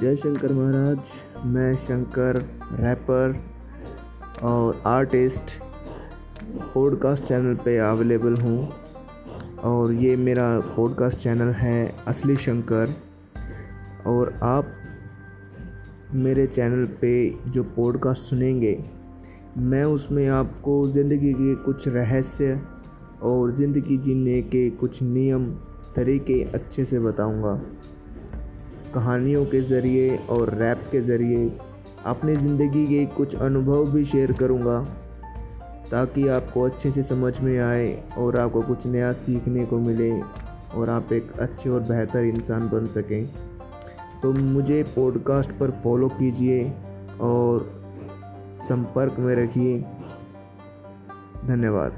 जय शंकर महाराज, मैं शंकर रैपर और आर्टिस्ट पॉडकास्ट चैनल पे अवेलेबल हूँ। और ये मेरा पॉडकास्ट चैनल है असली शंकर। और आप मेरे चैनल पे जो पॉडकास्ट सुनेंगे, मैं उसमें आपको ज़िंदगी के कुछ रहस्य और ज़िंदगी जीने के कुछ नियम, तरीके अच्छे से बताऊँगा। कहानियों के ज़रिए और रैप के ज़रिए अपनी ज़िंदगी के कुछ अनुभव भी शेयर करूँगा, ताकि आपको अच्छे से समझ में आए और आपको कुछ नया सीखने को मिले और आप एक अच्छे और बेहतर इंसान बन सकें। तो मुझे पॉडकास्ट पर फॉलो कीजिए और संपर्क में रखिए। धन्यवाद।